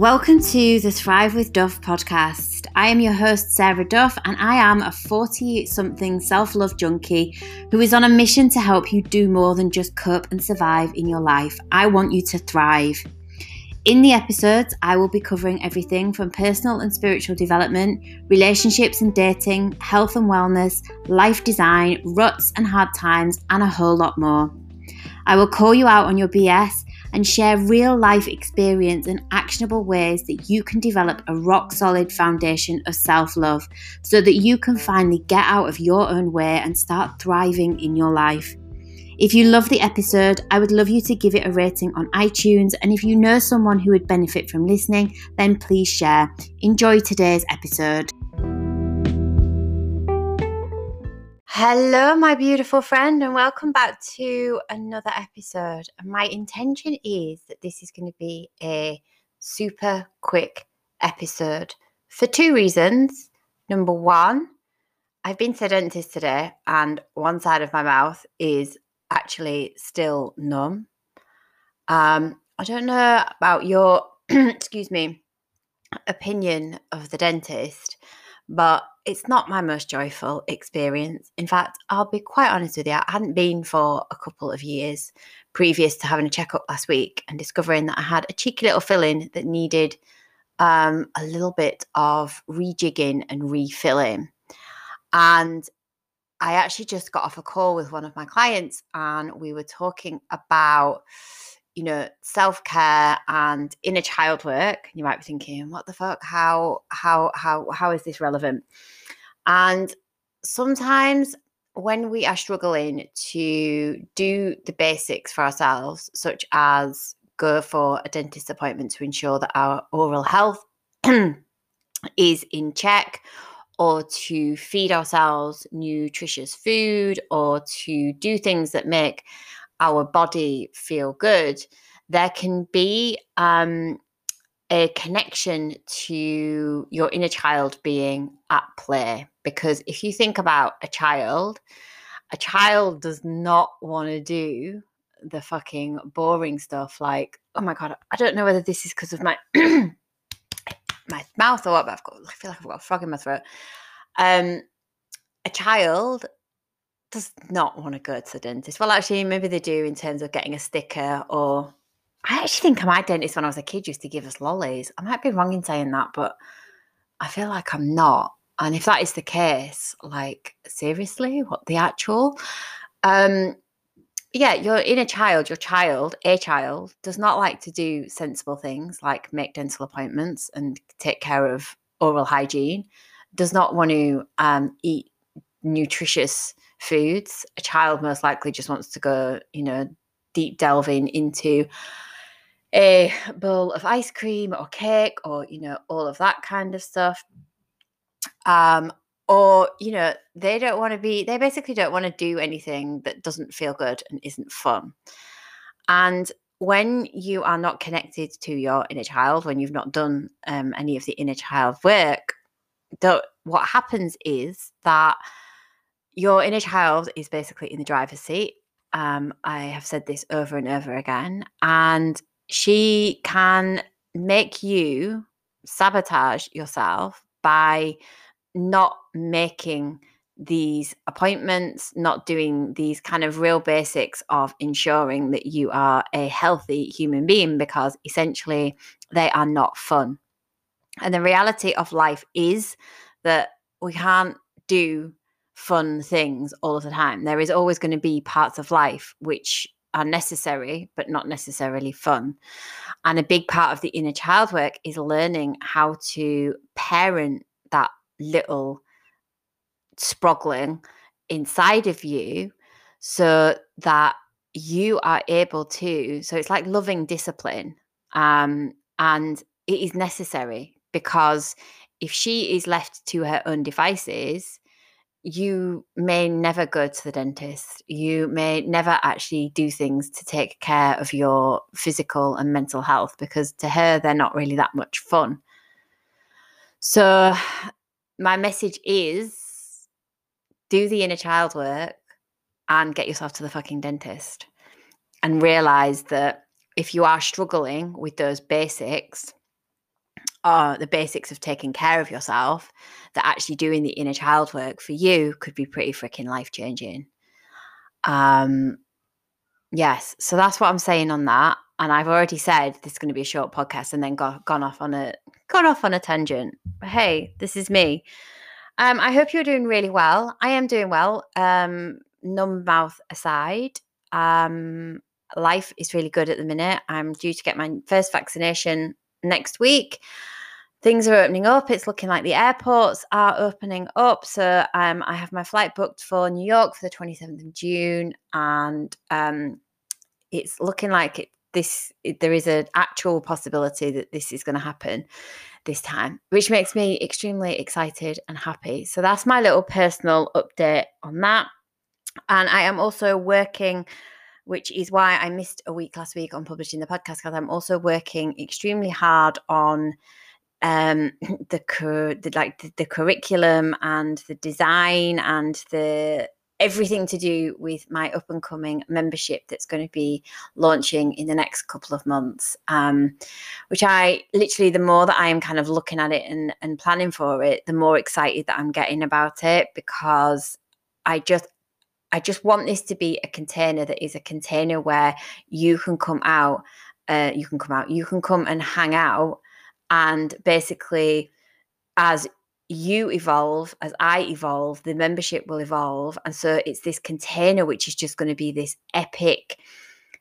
Welcome to the Thrive with Duff podcast. I am your host, Sarah Duff, and I am a 40 something self love junkie who is on a mission to help you do more than just cope and survive in your life. I want you to thrive. In the episodes, I will be covering everything from personal and spiritual development, relationships and dating, health and wellness, life design, ruts and hard times, and a whole lot more. I will call you out on your BS and share real life experience and actionable ways that you can develop a rock solid foundation of self love so that you can finally get out of your own way and start thriving in your life. If you love the episode, I would love you to give it a rating on iTunes. And if you know someone who would benefit from listening, then please share. Enjoy today's episode. Hello, my beautiful friend, and welcome back to another episode. My intention is that this is going to be a super quick episode for two reasons. Number one, I've been to the dentist today, and one side of my mouth is actually still numb. Um, I don't know about your, excuse me, opinion of the dentist, but it's not my most joyful experience. In fact, I'll be quite honest with you, I hadn't been for a couple of years previous to having a checkup last week and discovering that I had a cheeky little filling that needed um, a little bit of rejigging and refilling. And I actually just got off a call with one of my clients and we were talking about you know self-care and inner child work you might be thinking what the fuck? How how how how is this relevant? And sometimes when we are struggling to do the basics for ourselves such as go for a dentist appointment to ensure that our oral health is in check or to feed ourselves nutritious food or to do things that make our body feel good, there can be um, a connection to your inner child being at play. Because if you think about a child, a child does not want to do the fucking boring stuff like, oh my God, I don't know whether this is because of my my mouth or what, but I've got, I feel like I've got a frog in my throat. Um, a child does not want to go to the dentist. Well, actually, maybe they do in terms of getting a sticker or. I actually think my dentist when I was a kid used to give us lollies. I might be wrong in saying that, but I feel like I'm not. And if that is the case, like seriously, what the actual? Um, yeah, your inner child, your child, a child, does not like to do sensible things like make dental appointments and take care of oral hygiene, does not want to um, eat nutritious foods. A child most likely just wants to go, you know, deep delving into a bowl of ice cream or cake or, you know, all of that kind of stuff. Um, or you know they don't want to be they basically don't want to do anything that doesn't feel good and isn't fun and when you are not connected to your inner child when you've not done um, any of the inner child work the, what happens is that your inner child is basically in the driver's seat um, i have said this over and over again and she can make you sabotage yourself by not making these appointments, not doing these kind of real basics of ensuring that you are a healthy human being because essentially they are not fun. And the reality of life is that we can't do fun things all of the time. There is always going to be parts of life which are necessary but not necessarily fun. And a big part of the inner child work is learning how to parent that little struggling inside of you so that you are able to so it's like loving discipline um and it is necessary because if she is left to her own devices you may never go to the dentist you may never actually do things to take care of your physical and mental health because to her they're not really that much fun. So my message is do the inner child work and get yourself to the fucking dentist and realize that if you are struggling with those basics, or the basics of taking care of yourself, that actually doing the inner child work for you could be pretty freaking life changing. Um, yes, so that's what I'm saying on that. And I've already said this is going to be a short podcast, and then go, gone off on a gone off on a tangent. But hey, this is me. Um, I hope you're doing really well. I am doing well. Um, numb mouth aside, um, life is really good at the minute. I'm due to get my first vaccination next week. Things are opening up. It's looking like the airports are opening up. So um, I have my flight booked for New York for the 27th of June, and um, it's looking like it, this it, there is an actual possibility that this is going to happen this time, which makes me extremely excited and happy. So that's my little personal update on that. And I am also working which is why I missed a week last week on publishing the podcast because I'm also working extremely hard on um the, cur- the like the, the curriculum and the design and the everything to do with my up and coming membership that's going to be launching in the next couple of months um, which i literally the more that i am kind of looking at it and, and planning for it the more excited that i'm getting about it because i just I just want this to be a container that is a container where you can come out, uh, you can come out, you can come and hang out. And basically, as you evolve, as I evolve, the membership will evolve. And so it's this container which is just going to be this epic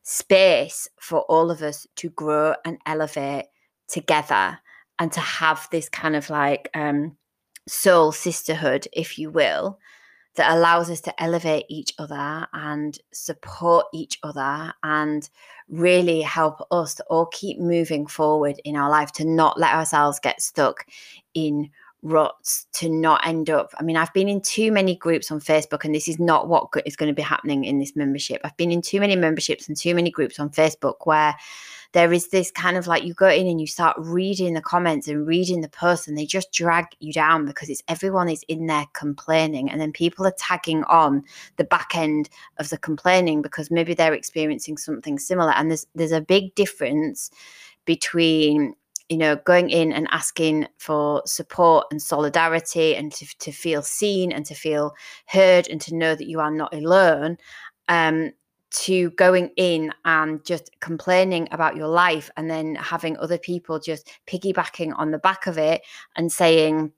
space for all of us to grow and elevate together and to have this kind of like um, soul sisterhood, if you will that allows us to elevate each other and support each other and really help us to all keep moving forward in our life, to not let ourselves get stuck in ruts, to not end up. I mean, I've been in too many groups on Facebook, and this is not what is going to be happening in this membership. I've been in too many memberships and too many groups on Facebook where there is this kind of like you go in and you start reading the comments and reading the posts and they just drag you down because it's everyone is in there complaining and then people are tagging on the back end of the complaining because maybe they're experiencing something similar. And there's there's a big difference between you know going in and asking for support and solidarity and to, to feel seen and to feel heard and to know that you are not alone um, to going in and just complaining about your life and then having other people just piggybacking on the back of it and saying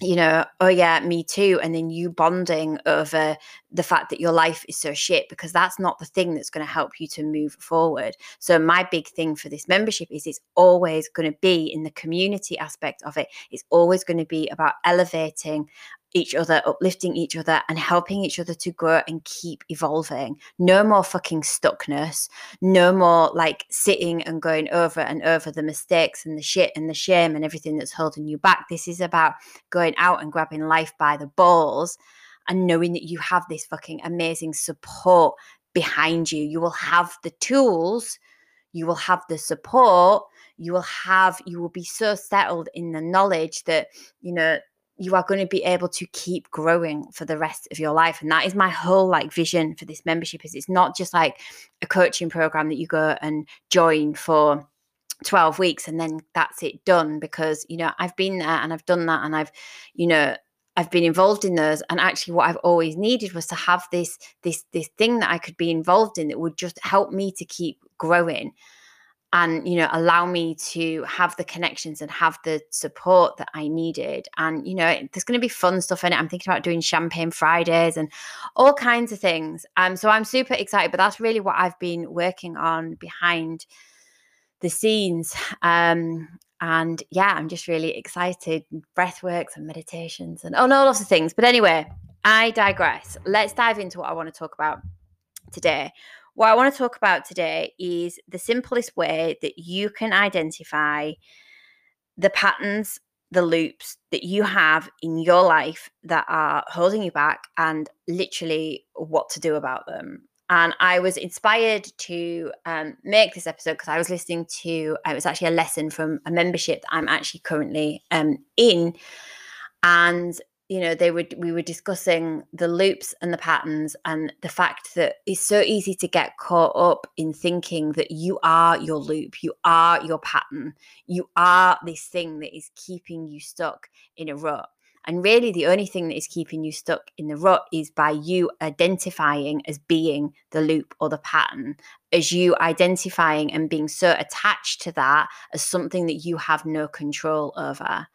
you know, oh yeah, me too. And then you bonding over the fact that your life is so shit because that's not the thing that's going to help you to move forward. So, my big thing for this membership is it's always going to be in the community aspect of it. It's always going to be about elevating each other, uplifting each other, and helping each other to grow and keep evolving. No more fucking stuckness. No more like sitting and going over and over the mistakes and the shit and the shame and everything that's holding you back. This is about going out and grabbing life by the balls and knowing that you have this fucking amazing support behind you. You will have the tools, you will have the support, you will have, you will be so settled in the knowledge that, you know, you are going to be able to keep growing for the rest of your life and that is my whole like vision for this membership is it's not just like a coaching program that you go and join for 12 weeks and then that's it done because you know I've been there and I've done that and I've you know I've been involved in those and actually what I've always needed was to have this this this thing that I could be involved in that would just help me to keep growing and you know allow me to have the connections and have the support that i needed. And you know there's going to be fun stuff in it. I'm thinking about doing champagne fridays and all kinds of things. Um so i'm super excited but that's really what i've been working on behind the scenes. Um and yeah i'm just really excited. Breath breathworks and meditations and oh no lots of things. But anyway i digress. Let's dive into what i want to talk about today what I want to talk about today is the simplest way that you can identify the patterns, the loops that you have in your life that are holding you back and literally what to do about them. And I was inspired to um, make this episode because I was listening to, it was actually a lesson from a membership that I'm actually currently um, in. And you know they would we were discussing the loops and the patterns and the fact that it's so easy to get caught up in thinking that you are your loop you are your pattern you are this thing that is keeping you stuck in a rut. And really the only thing that is keeping you stuck in the rut is by you identifying as being the loop or the pattern as you identifying and being so attached to that as something that you have no control over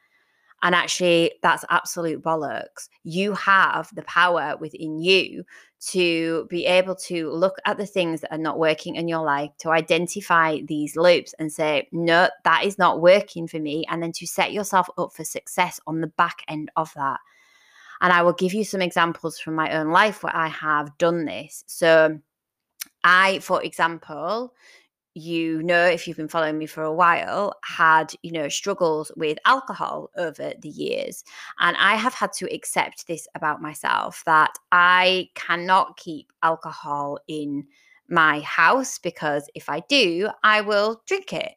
and actually, that's absolute bollocks. You have the power within you to be able to look at the things that are not working in your life, to identify these loops and say, no, that is not working for me. And then to set yourself up for success on the back end of that. And I will give you some examples from my own life where I have done this. So, I, for example, you know if you've been following me for a while had you know struggles with alcohol over the years and i have had to accept this about myself that i cannot keep alcohol in my house because if i do i will drink it.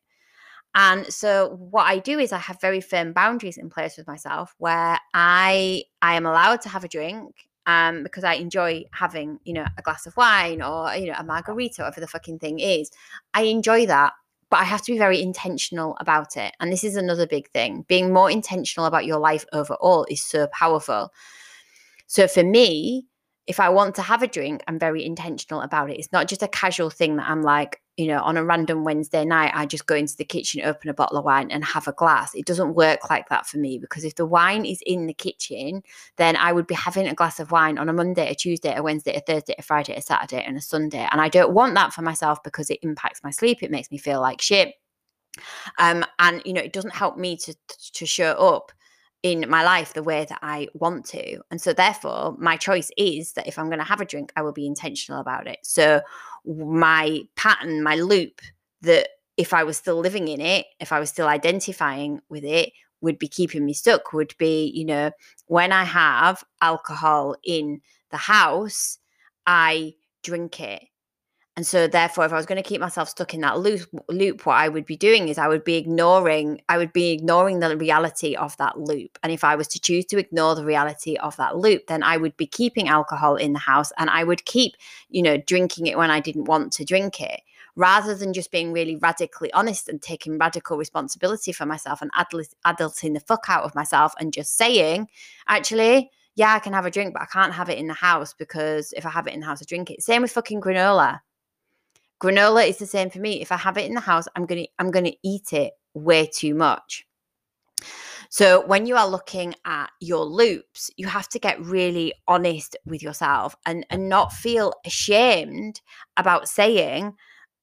And so what I do is I have very firm boundaries in place with myself where I I am allowed to have a drink um, because I enjoy having, you know, a glass of wine or, you know, a margarita, whatever the fucking thing is. I enjoy that, but I have to be very intentional about it. And this is another big thing. Being more intentional about your life overall is so powerful. So for me, if I want to have a drink, I'm very intentional about it. It's not just a casual thing that I'm like, you know, on a random Wednesday night, I just go into the kitchen, open a bottle of wine, and have a glass. It doesn't work like that for me because if the wine is in the kitchen, then I would be having a glass of wine on a Monday, a Tuesday, a Wednesday, a Thursday, a Friday, a Saturday, and a Sunday. And I don't want that for myself because it impacts my sleep. It makes me feel like shit. Um, and you know, it doesn't help me to to show up in my life the way that I want to. And so, therefore, my choice is that if I'm going to have a drink, I will be intentional about it. So, my pattern, my loop that if I was still living in it, if I was still identifying with it, would be keeping me stuck would be, you know, when I have alcohol in the house, I drink it. And so, therefore, if I was going to keep myself stuck in that loop, loop, what I would be doing is I would be ignoring, I would be ignoring the reality of that loop. And if I was to choose to ignore the reality of that loop, then I would be keeping alcohol in the house and I would keep, you know, drinking it when I didn't want to drink it, rather than just being really radically honest and taking radical responsibility for myself and adulting the fuck out of myself and just saying, actually, yeah, I can have a drink, but I can't have it in the house because if I have it in the house, I drink it. Same with fucking granola Granola is the same for me. If I have it in the house, I'm gonna I'm gonna eat it way too much. So when you are looking at your loops, you have to get really honest with yourself and, and not feel ashamed about saying,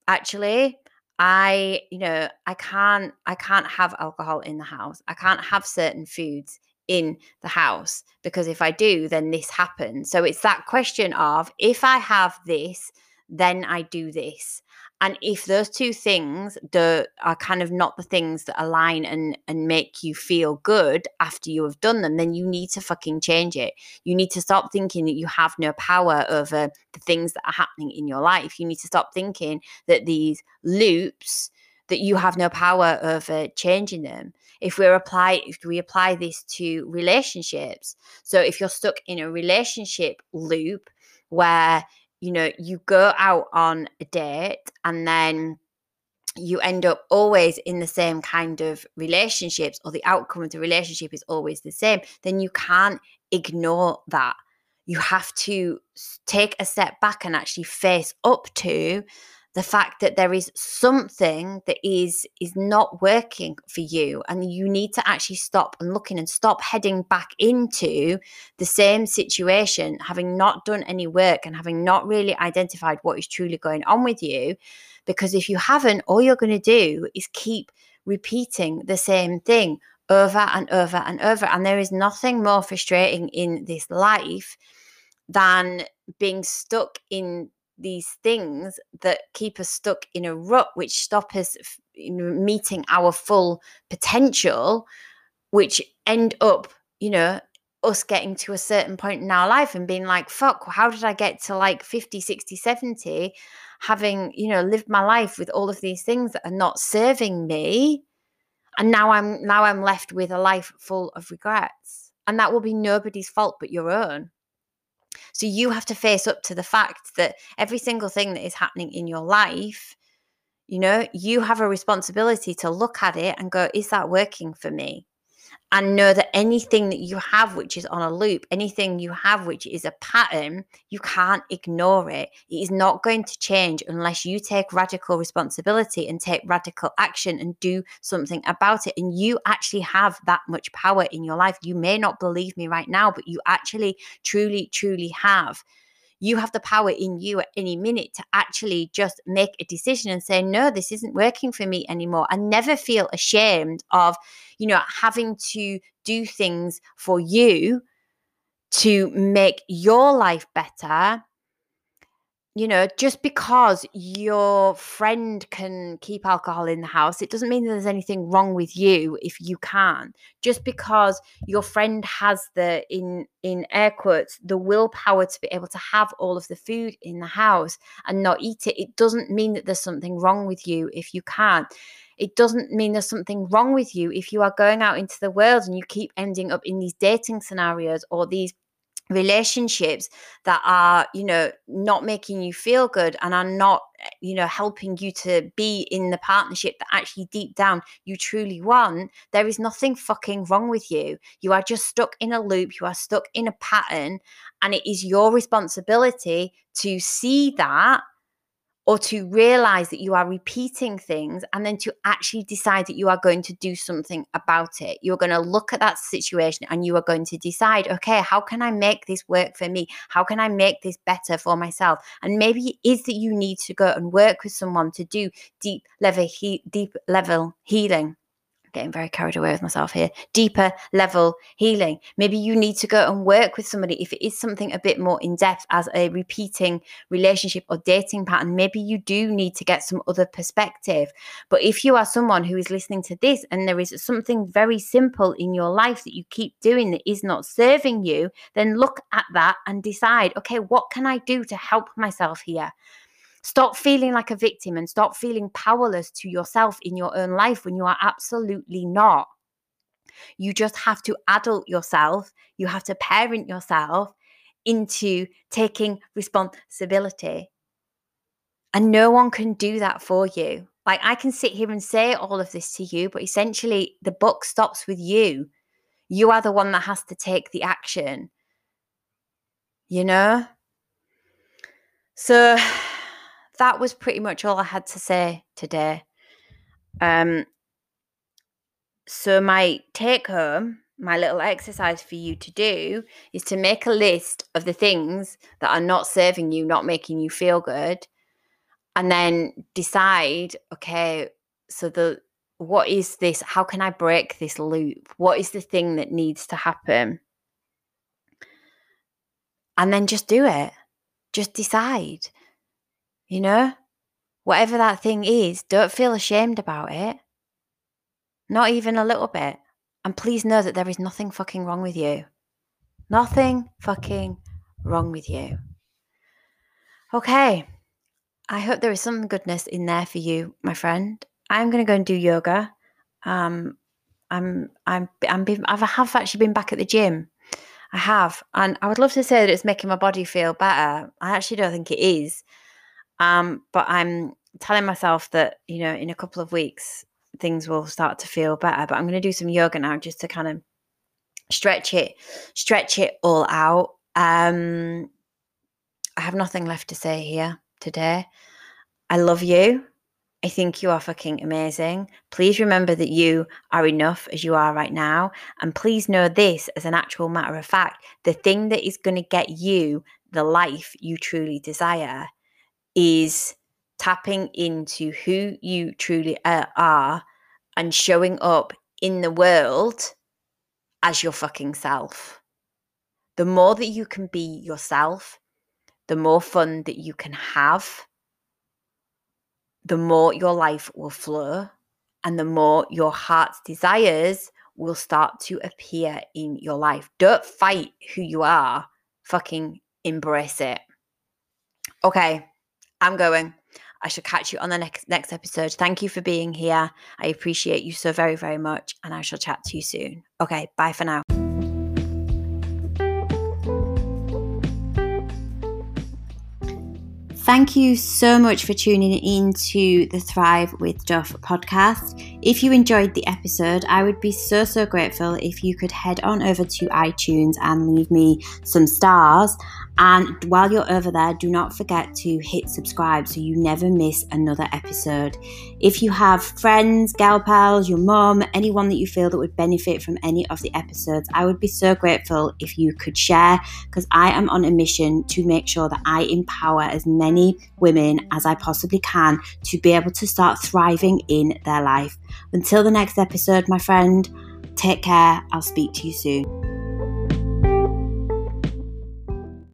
actually, I, you know, I can't I can't have alcohol in the house. I can't have certain foods in the house because if I do, then this happens. So it's that question of if I have this, then I do this. And if those two things the, are kind of not the things that align and, and make you feel good after you have done them, then you need to fucking change it. You need to stop thinking that you have no power over the things that are happening in your life. You need to stop thinking that these loops that you have no power over changing them. If we apply if we apply this to relationships, so if you're stuck in a relationship loop where you know, you go out on a date and then you end up always in the same kind of relationships or the outcome of the relationship is always the same, then you can't ignore that. You have to take a step back and actually face up to the fact that there is something that is is not working for you and you need to actually stop and looking and stop heading back into the same situation having not done any work and having not really identified what is truly going on with you. Because if you haven't all you're going to do is keep repeating the same thing over and over and over and there is nothing more frustrating in this life than being stuck in these things that keep us stuck in a rut, which stop us meeting our full potential, which end up, you know, us getting to a certain point in our life and being like, fuck, how did I get to like 50, 60, 70, having, you know, lived my life with all of these things that are not serving me. And now I'm now I'm left with a life full of regrets. And that will be nobody's fault but your own. So you have to face up to the fact that every single thing that is happening in your life, you know, you have a responsibility to look at it and go, is that working for me? And know that anything that you have which is on a loop, anything you have which is a pattern, you can't ignore it. It is not going to change unless you take radical responsibility and take radical action and do something about it. And you actually have that much power in your life. You may not believe me right now, but you actually, truly, truly have you have the power in you at any minute to actually just make a decision and say, no, this isn't working for me anymore. And never feel ashamed of, you know, having to do things for you to make your life better you know, just because your friend can keep alcohol in the house, it doesn't mean there's anything wrong with you if you can. Just because your friend has the in in air quotes the willpower to be able to have all of the food in the house and not eat it, it doesn't mean that there's something wrong with you if you can't. It doesn't mean there's something wrong with you if you are going out into the world and you keep ending up in these dating scenarios or these relationships that are you know not making you feel good and are not eh, you know helping you to be in the partnership that actually deep down you truly want there is nothing fucking wrong with you. You are just stuck in a loop you are stuck in a pattern and it is your responsibility to see that or to realize that you are repeating things and then to actually decide that you are going to do something about it. You're going to look at that situation and you are going to decide, okay, how can I make this work for me? How can I make this better for myself? And maybe it is that you need to go and work with someone to do deep level he- deep level healing getting very carried away with myself here. Deeper level healing. Maybe you need to go and work with somebody if it is something a bit more in depth as a repeating relationship or dating pattern. Maybe you do need to get some other perspective. But if you are someone who is listening to this and there is something very simple in your life that you keep doing that is not serving you, then look at that and decide okay, what can I do to help myself here? Stop feeling like a victim and stop feeling powerless to yourself in your own life when you are absolutely not. You just have to adult yourself, you have to parent yourself into taking responsibility. And no one can do that for you. Like I can sit here and say all of this to you, but essentially the book stops with you. You are the one that has to take the action. You know? So that was pretty much all I had to say today. Um, so my take home, my little exercise for you to do is to make a list of the things that are not serving you, not making you feel good, and then decide, okay, so the what is this? How can I break this loop? What is the thing that needs to happen? And then just do it. Just decide. You know, whatever that thing is, don't feel ashamed about it. Not even a little bit. And please know that there is nothing fucking wrong with you. Nothing fucking wrong with you. Okay. I hope there is some goodness in there for you, my friend. I'm going to go and do yoga. Um, I'm, I'm, I'm, been, I have actually been back at the gym. I have, and I would love to say that it's making my body feel better. I actually don't think it is. Um, but I'm telling myself that, you know, in a couple of weeks, things will start to feel better. But I'm going to do some yoga now just to kind of stretch it, stretch it all out. Um, I have nothing left to say here today. I love you. I think you are fucking amazing. Please remember that you are enough as you are right now. And please know this as an actual matter of fact the thing that is going to get you the life you truly desire is tapping into who you truly uh, are and showing up in the world as your fucking self. The more that you can be yourself, the more fun that you can have, the more your life will flow, and the more your heart's desires will start to appear in your life. Don't fight who you are, fucking embrace it. Okay. I'm going. I shall catch you on the next next episode. Thank you for being here. I appreciate you so very very much and I shall chat to you soon. Okay, bye for now. Thank you so much for tuning in to the Thrive with Duff podcast. If you enjoyed the episode, I would be so, so grateful if you could head on over to iTunes and leave me some stars. And while you're over there, do not forget to hit subscribe so you never miss another episode. If you have friends, gal pals, your mum, anyone that you feel that would benefit from any of the episodes, I would be so grateful if you could share because I am on a mission to make sure that I empower as many women as I possibly can to be able to start thriving in their life. Until the next episode, my friend, take care. I'll speak to you soon.